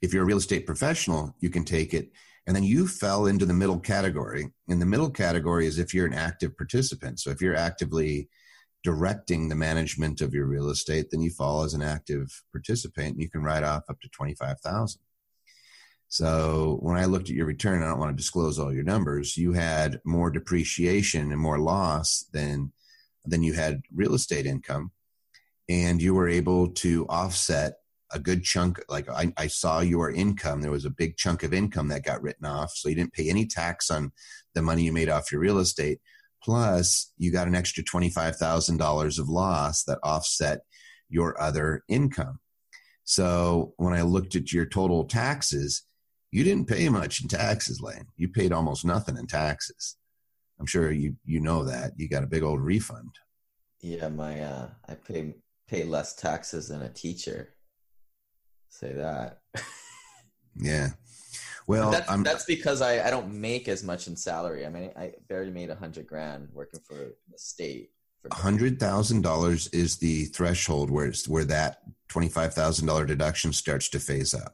If you're a real estate professional, you can take it. And then you fell into the middle category. And the middle category is if you're an active participant. So if you're actively directing the management of your real estate, then you fall as an active participant and you can write off up to 25,000. So when I looked at your return, I don't want to disclose all your numbers. You had more depreciation and more loss than than you had real estate income, and you were able to offset a good chunk. Like I, I saw your income, there was a big chunk of income that got written off, so you didn't pay any tax on the money you made off your real estate. Plus, you got an extra $25,000 of loss that offset your other income. So when I looked at your total taxes, you didn't pay much in taxes, Lane. You paid almost nothing in taxes. I'm sure you you know that. You got a big old refund. Yeah, my uh I pay pay less taxes than a teacher. Say that. yeah. Well, that's, that's because I, I don't make as much in salary. I mean, I barely made a hundred grand working for the state. hundred thousand dollars is the threshold where it's where that twenty five thousand dollar deduction starts to phase out.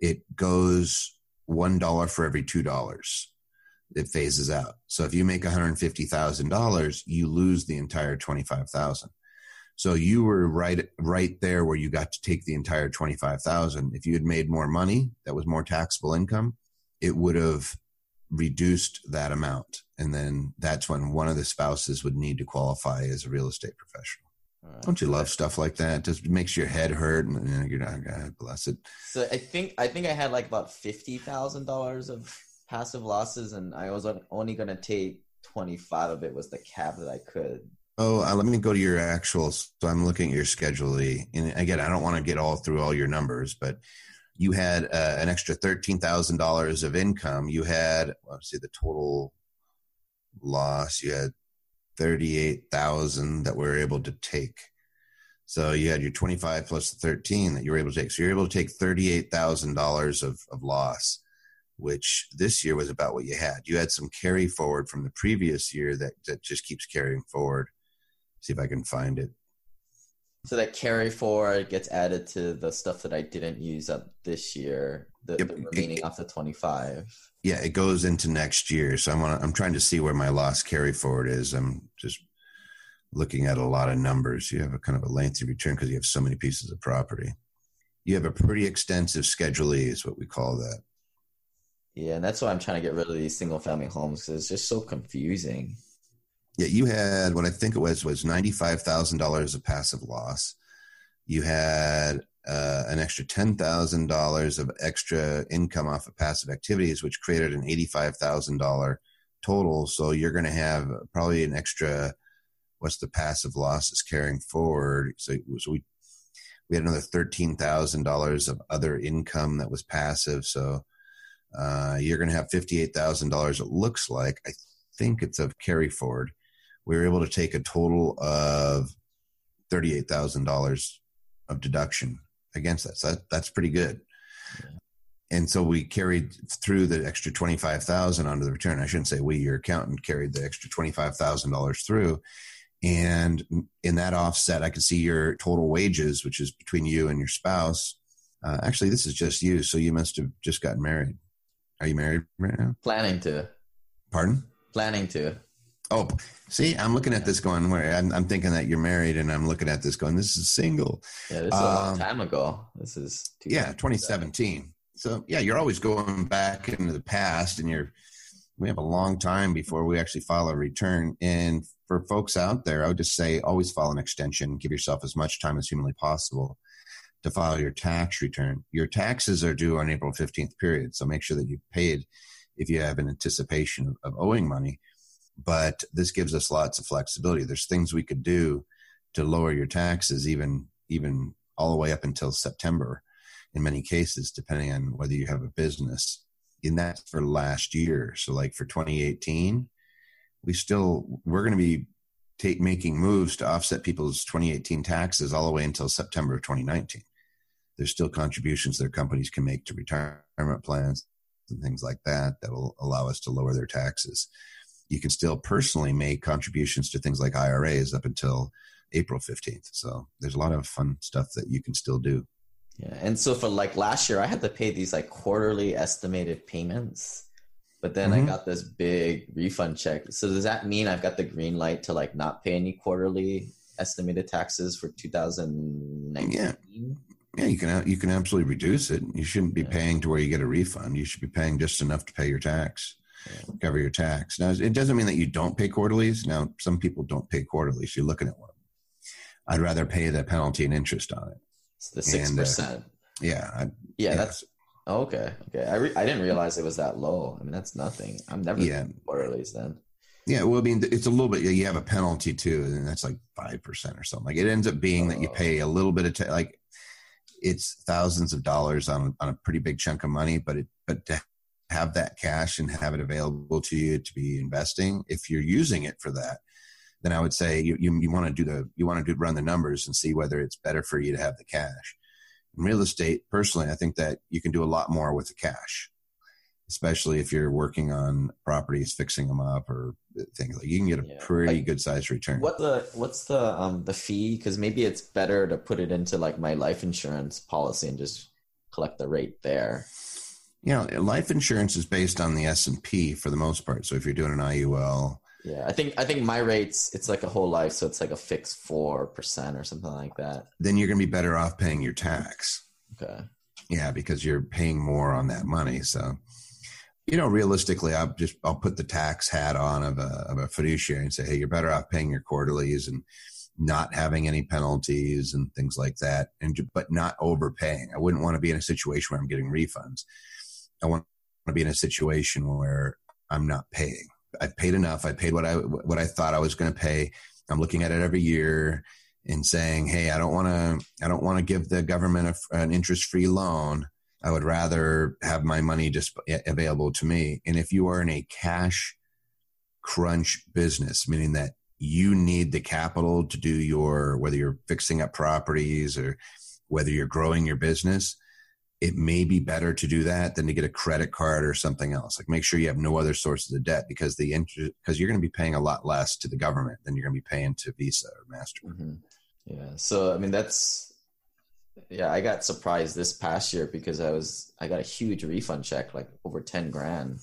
It goes one dollar for every two dollars. It phases out. So if you make one hundred fifty thousand dollars, you lose the entire twenty five thousand. So you were right right there where you got to take the entire 25,000. If you had made more money, that was more taxable income, it would have reduced that amount. And then that's when one of the spouses would need to qualify as a real estate professional. Right. Don't you love stuff like that? It just makes your head hurt, and you know, you're not God bless it. So I think I think I had like about fifty thousand dollars of passive losses, and I was only going to take twenty five of it was the cap that I could. Oh, uh, let me go to your actual. So I'm looking at your schedule. And again, I don't want to get all through all your numbers, but you had uh, an extra thirteen thousand dollars of income. You had let's see the total loss. You had thirty-eight thousand that we were able to take. So you had your twenty-five plus the thirteen that you were able to take. So you're able to take thirty-eight thousand dollars of of loss, which this year was about what you had. You had some carry forward from the previous year that that just keeps carrying forward see if I can find it. So that carry forward gets added to the stuff that I didn't use up this year, the, yep. the remaining it, off the 25. Yeah, it goes into next year. So I'm I'm trying to see where my loss carry forward is. I'm just looking at a lot of numbers. You have a kind of a lengthy return because you have so many pieces of property. You have a pretty extensive Schedule E, is what we call that. Yeah, and that's why I'm trying to get rid of these single family homes because it's just so confusing. Yeah, you had what I think it was was ninety five thousand dollars of passive loss. You had uh, an extra ten thousand dollars of extra income off of passive activities, which created an eighty five thousand dollar total. So you're going to have probably an extra. What's the passive losses carrying forward? So, so we we had another thirteen thousand dollars of other income that was passive. So uh, you're going to have fifty eight thousand dollars. It looks like I think it's of carry forward we were able to take a total of $38,000 of deduction against that. So that, that's pretty good. Yeah. And so we carried through the extra 25,000 onto the return. I shouldn't say we, your accountant carried the extra $25,000 through. And in that offset, I could see your total wages, which is between you and your spouse. Uh, actually, this is just you. So you must have just gotten married. Are you married right now? Planning to. Pardon? Planning to. Oh, see, I'm looking at this going where I'm, I'm, thinking that you're married, and I'm looking at this going, this is single. Yeah, this is um, a long um, time ago. This is yeah, 2017. So yeah, you're always going back into the past, and you're. We have a long time before we actually file a return. And for folks out there, I would just say always file an extension. Give yourself as much time as humanly possible to file your tax return. Your taxes are due on April 15th period, so make sure that you've paid if you have an anticipation of, of owing money but this gives us lots of flexibility. There's things we could do to lower your taxes, even even all the way up until September, in many cases, depending on whether you have a business. And that's for last year. So, like for 2018, we still we're going to be take making moves to offset people's 2018 taxes all the way until September of 2019. There's still contributions their companies can make to retirement plans and things like that that will allow us to lower their taxes. You can still personally make contributions to things like IRAs up until April 15th. So there's a lot of fun stuff that you can still do. Yeah. And so for like last year, I had to pay these like quarterly estimated payments, but then mm-hmm. I got this big refund check. So does that mean I've got the green light to like not pay any quarterly estimated taxes for 2019? Yeah. Yeah, you can you can absolutely reduce it. You shouldn't be yeah. paying to where you get a refund. You should be paying just enough to pay your tax. Cover your tax. Now, it doesn't mean that you don't pay quarterlies. Now, some people don't pay quarterlies. You're looking at one. I'd rather pay the penalty and interest on it. It's the six uh, percent. Yeah. I, yeah, that's oh, okay. Okay, I re- I didn't realize it was that low. I mean, that's nothing. I'm never yeah quarterlies then. Yeah, well, I mean, it's a little bit. You have a penalty too, and that's like five percent or something. Like it ends up being oh. that you pay a little bit of t- like it's thousands of dollars on on a pretty big chunk of money, but it but to have that cash and have it available to you to be investing, if you're using it for that, then I would say you, you, you want to do the, you want to do, run the numbers and see whether it's better for you to have the cash. In real estate, personally, I think that you can do a lot more with the cash, especially if you're working on properties, fixing them up or things like you can get a yeah. pretty like, good size return. What the, what's the, um, the fee? Cause maybe it's better to put it into like my life insurance policy and just collect the rate there. You know, life insurance is based on the S and P for the most part. So if you're doing an IUL, yeah, I think I think my rates it's like a whole life, so it's like a fixed four percent or something like that. Then you're gonna be better off paying your tax. Okay. Yeah, because you're paying more on that money. So, you know, realistically, I'll just I'll put the tax hat on of a of a fiduciary and say, hey, you're better off paying your quarterlies and not having any penalties and things like that, and but not overpaying. I wouldn't want to be in a situation where I'm getting refunds. I want to be in a situation where I'm not paying I've paid enough. I paid what I what I thought I was going to pay. I'm looking at it every year and saying, "Hey, I don't want to. I don't want to give the government a, an interest-free loan. I would rather have my money just available to me." And if you are in a cash crunch business, meaning that you need the capital to do your whether you're fixing up properties or whether you're growing your business, it may be better to do that than to get a credit card or something else. Like make sure you have no other sources of debt because the interest because you're going to be paying a lot less to the government than you're going to be paying to Visa or Master. Mm-hmm. Yeah. So I mean that's yeah, I got surprised this past year because I was I got a huge refund check like over 10 grand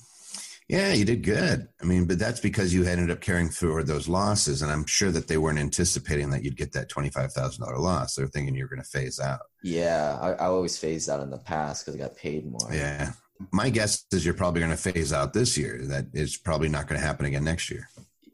yeah, you did good. I mean, but that's because you ended up carrying forward those losses, and I'm sure that they weren't anticipating that you'd get that twenty five thousand dollar loss. They're thinking you're going to phase out. Yeah, I, I always phased out in the past because I got paid more. Yeah, my guess is you're probably going to phase out this year. That is probably not going to happen again next year.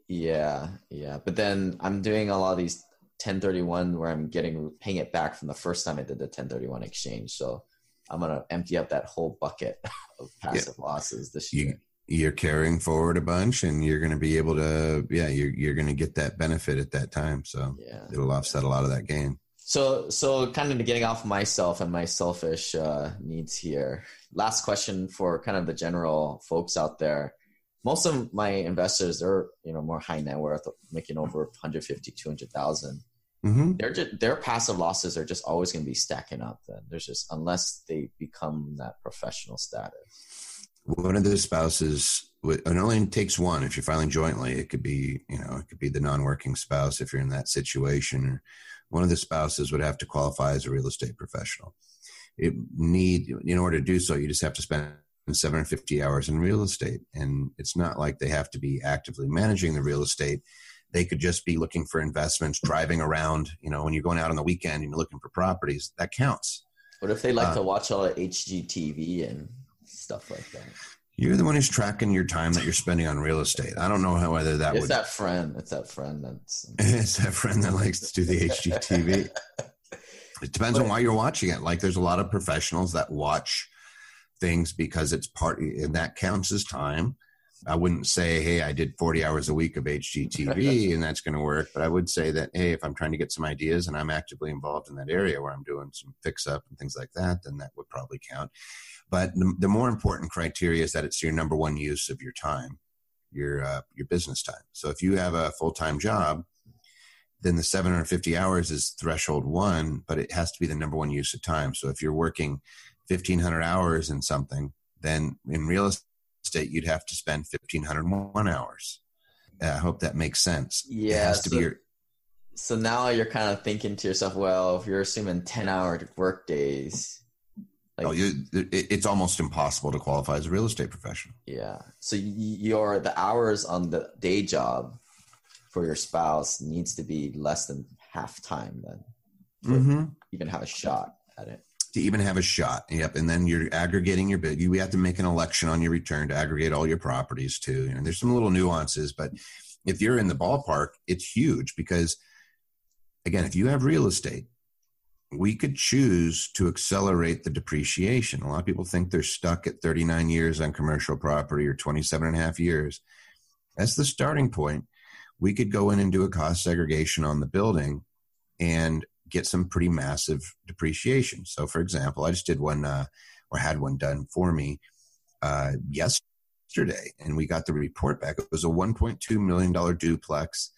Yeah, yeah, but then I'm doing a lot of these 1031 where I'm getting paying it back from the first time I did the 1031 exchange. So I'm gonna empty up that whole bucket of passive yeah. losses this year. You, you're carrying forward a bunch and you're going to be able to yeah you're, you're going to get that benefit at that time. So yeah. it'll offset a lot of that gain. So so kind of getting off myself and my selfish uh, needs here last question for kind of the general folks out there. Most of my investors are you know more high net worth making over 150 200000 mm-hmm. they're just, their passive losses are just always going to be stacking up then. There's just unless they become that professional status one of the spouses it only takes one if you're filing jointly. It could be you know it could be the non-working spouse if you're in that situation or one of the spouses would have to qualify as a real estate professional. It need in order to do so you just have to spend 750 hours in real estate and it's not like they have to be actively managing the real estate. They could just be looking for investments driving around you know when you're going out on the weekend and you're looking for properties that counts. What if they like uh, to watch all the hgtv and stuff like that. You're the one who's tracking your time that you're spending on real estate. I don't know how whether that it's would. that friend. It's that friend that's. it's that friend that likes to do the HGTV. it depends on why you're watching it. Like, there's a lot of professionals that watch things because it's part, and that counts as time. I wouldn't say, hey, I did 40 hours a week of HGTV and that's going to work. But I would say that, hey, if I'm trying to get some ideas and I'm actively involved in that area where I'm doing some fix up and things like that, then that would probably count. But the, the more important criteria is that it's your number one use of your time, your uh, your business time. So if you have a full time job then the 750 hours is threshold one, but it has to be the number one use of time. So if you're working 1500 hours in something, then in real estate, you'd have to spend 1501 hours. I hope that makes sense. Yeah. It has to so, be your, so now you're kind of thinking to yourself, well, if you're assuming 10 hour work days, like, oh, you, it, it's almost impossible to qualify as a real estate professional. Yeah. So your the hours on the day job for your spouse needs to be less than half time then, mm-hmm. even have a shot at it. To even have a shot, yep. And then you're aggregating your bid. You have to make an election on your return to aggregate all your properties too. You know, there's some little nuances, but if you're in the ballpark, it's huge because, again, if you have real estate we could choose to accelerate the depreciation. A lot of people think they're stuck at 39 years on commercial property or 27 and a half years. That's the starting point. We could go in and do a cost segregation on the building and get some pretty massive depreciation. So, for example, I just did one uh, or had one done for me uh, yesterday, and we got the report back. It was a $1.2 million duplex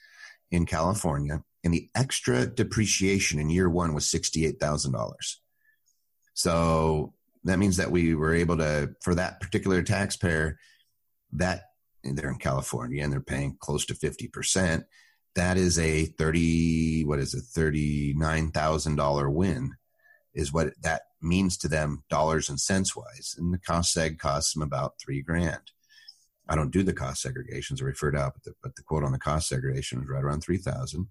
in California and the extra depreciation in year one was $68,000. So that means that we were able to, for that particular taxpayer, that they're in California and they're paying close to 50%. That is a 30, what is it, $39,000 win is what that means to them dollars and cents wise. And the cost seg costs them about three grand. I don't do the cost segregations. I referred out, but the, but the quote on the cost segregation was right around 3000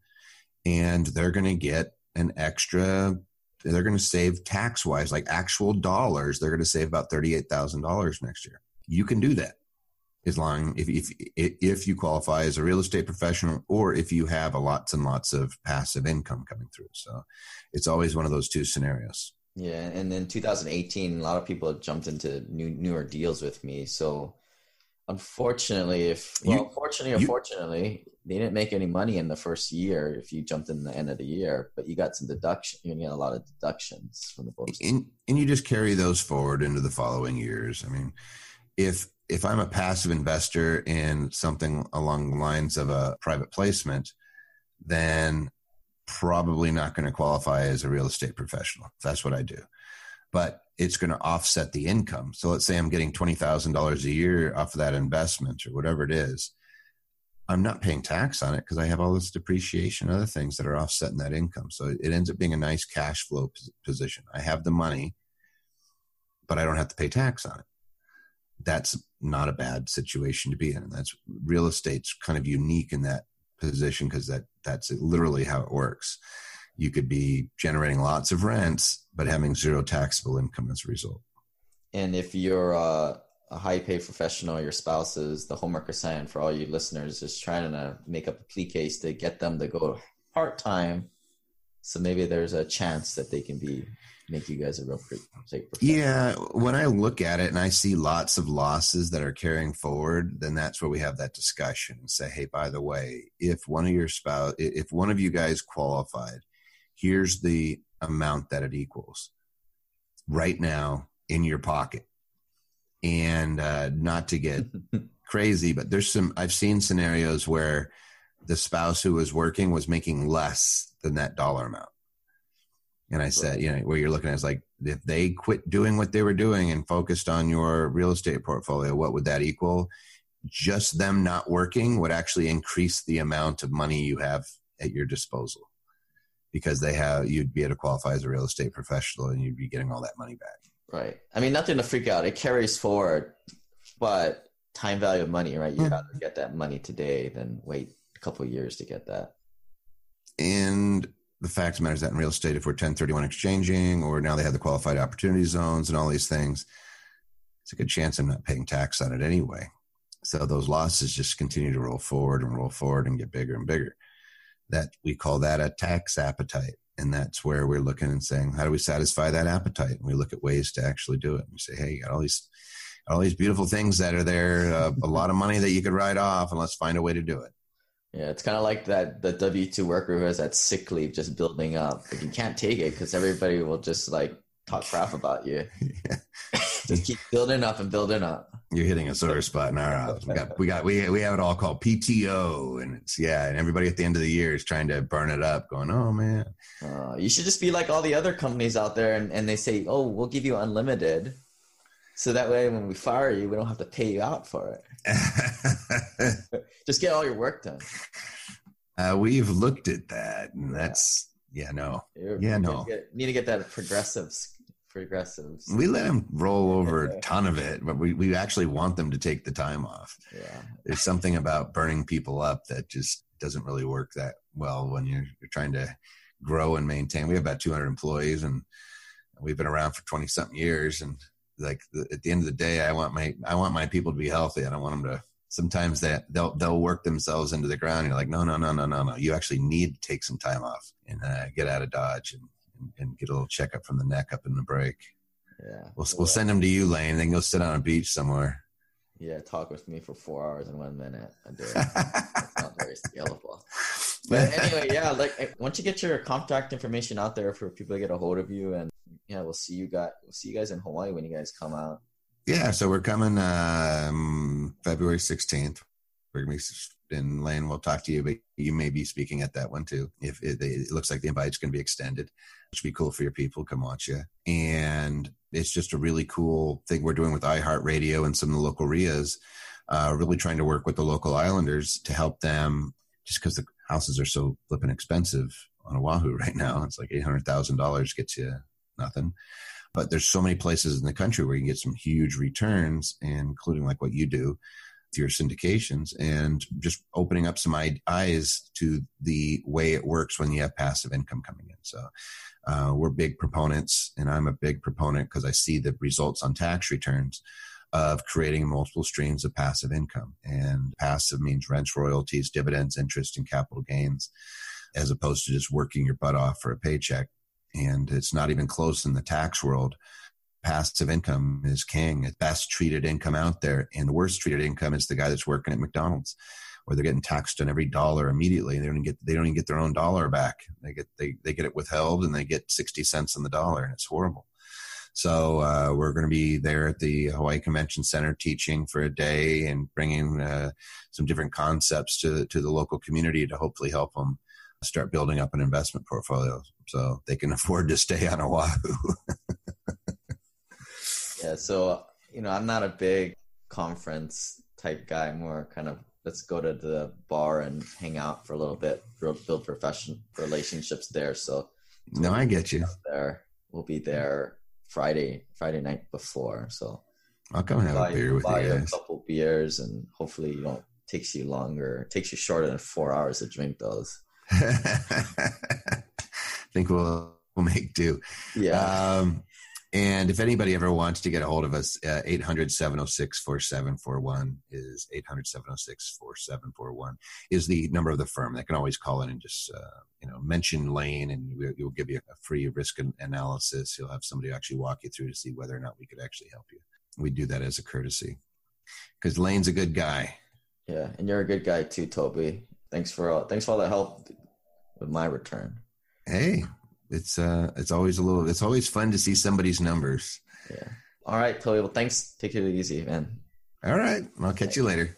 and they're going to get an extra they're going to save tax wise like actual dollars they're going to save about $38000 next year. You can do that as long if, if if you qualify as a real estate professional or if you have a lots and lots of passive income coming through. So it's always one of those two scenarios. Yeah and in 2018 a lot of people jumped into new newer deals with me. So unfortunately if well you, fortunately or you, fortunately they didn't make any money in the first year if you jumped in the end of the year, but you got some deduction. You get a lot of deductions from the books, and, and you just carry those forward into the following years. I mean, if if I'm a passive investor in something along the lines of a private placement, then probably not going to qualify as a real estate professional. That's what I do, but it's going to offset the income. So let's say I'm getting twenty thousand dollars a year off of that investment or whatever it is I'm not paying tax on it because I have all this depreciation, and other things that are offsetting that income. So it ends up being a nice cash flow position. I have the money, but I don't have to pay tax on it. That's not a bad situation to be in. And that's real estate's kind of unique in that position because that that's literally how it works. You could be generating lots of rents, but having zero taxable income as a result. And if you're uh, a high paid professional, your spouse is the homework assignment for all you listeners is trying to make up a plea case to get them to go part time. So maybe there's a chance that they can be make you guys a real pre- yeah when i look at it and i see lots of losses that are carrying forward then that's where we have that discussion and say hey by the way if one of your spouse if one of you guys qualified here's the amount that it equals right now in your pocket and uh, not to get crazy, but there's some I've seen scenarios where the spouse who was working was making less than that dollar amount. And I said, you know, where you're looking at is like if they quit doing what they were doing and focused on your real estate portfolio, what would that equal? Just them not working would actually increase the amount of money you have at your disposal because they have you'd be able to qualify as a real estate professional and you'd be getting all that money back. Right. I mean, nothing to freak out. It carries forward, but time value of money, right? You hmm. rather get that money today than wait a couple years to get that. And the fact of the matter is that in real estate, if we're 1031 exchanging, or now they have the qualified opportunity zones and all these things, it's a good chance I'm not paying tax on it anyway. So those losses just continue to roll forward and roll forward and get bigger and bigger. That we call that a tax appetite and that's where we're looking and saying, how do we satisfy that appetite? And we look at ways to actually do it. And we say, hey, you got all these, all these beautiful things that are there, uh, a lot of money that you could write off, and let's find a way to do it. Yeah, it's kind of like that the W two worker who has that sick leave just building up. Like you can't take it because everybody will just like talk crap about you. yeah. Just keep building up and building up. You're hitting a sore spot in our office. We got we got we we have it all called PTO, and it's yeah, and everybody at the end of the year is trying to burn it up, going, oh man. Uh, you should just be like all the other companies out there, and, and they say, oh, we'll give you unlimited, so that way when we fire you, we don't have to pay you out for it. just get all your work done. Uh, we've looked at that, and that's yeah, no, You're- Yeah, no. Get, need to get that progressives. Progressives. we let them roll over a ton of it, but we we actually want them to take the time off. Yeah. There's something about burning people up that just doesn't really work that well when you're, you're trying to grow and maintain. We have about 200 employees, and we've been around for 20 something years. And like the, at the end of the day, I want my I want my people to be healthy. I don't want them to. Sometimes that they'll they'll work themselves into the ground. You're like, no, no, no, no, no, no. You actually need to take some time off and uh, get out of Dodge and, and, and get a little checkup from the neck up in the break. Yeah. We'll we'll send them to you, Lane. They can go sit on a beach somewhere. Yeah. Talk with me for four hours and one minute a day. That's not very scalable. But anyway, yeah, like eh, once you get your contact information out there for people to get a hold of you, and yeah, we'll see you guys. We'll see you guys in Hawaii when you guys come out. Yeah, so we're coming um, February 16th. In Lane. We'll talk to you, but you may be speaking at that one too. If it, it looks like the invite's going to be extended, which would be cool for your people. Come watch you. And it's just a really cool thing we're doing with iHeartRadio and some of the local RIAs, uh, really trying to work with the local islanders to help them just because the houses are so flipping expensive on Oahu right now. It's like $800,000 gets you nothing but there's so many places in the country where you can get some huge returns, including like what you do your syndications, and just opening up some eyes to the way it works when you have passive income coming in. So uh, we're big proponents, and I'm a big proponent because I see the results on tax returns of creating multiple streams of passive income. And passive means rents, royalties, dividends, interest, and capital gains, as opposed to just working your butt off for a paycheck and it's not even close in the tax world. Passive income is king. It's best treated income out there, and the worst treated income is the guy that's working at McDonald's, where they're getting taxed on every dollar immediately. They don't get they don't even get their own dollar back. They get they they get it withheld, and they get sixty cents on the dollar, and it's horrible. So uh, we're going to be there at the Hawaii Convention Center teaching for a day and bringing uh, some different concepts to to the local community to hopefully help them start building up an investment portfolio so they can afford to stay on Oahu. Yeah. So you know, I'm not a big conference type guy. More kind of let's go to the bar and hang out for a little bit, build, build profession relationships there. So no, I get you. there, we'll be there Friday, Friday night before. So I'll come and have buy, a beer with buy you a couple beers, and hopefully you don't takes you longer, takes you shorter than four hours to drink those. I think we'll we'll make do. Yeah. Um, and if anybody ever wants to get a hold of us, uh, 800 706 4741 is 800 706 4741 is the number of the firm. They can always call in and just, uh, you know, mention Lane and we- we'll give you a free risk analysis. You'll have somebody actually walk you through to see whether or not we could actually help you. We do that as a courtesy because Lane's a good guy. yeah. And you're a good guy too, Toby. Thanks for all, thanks for all the help with my return. Hey, it's uh, it's always a little, it's always fun to see somebody's numbers. Yeah. All right, Toby. Well, thanks. Take it easy, man. All right, I'll catch you later.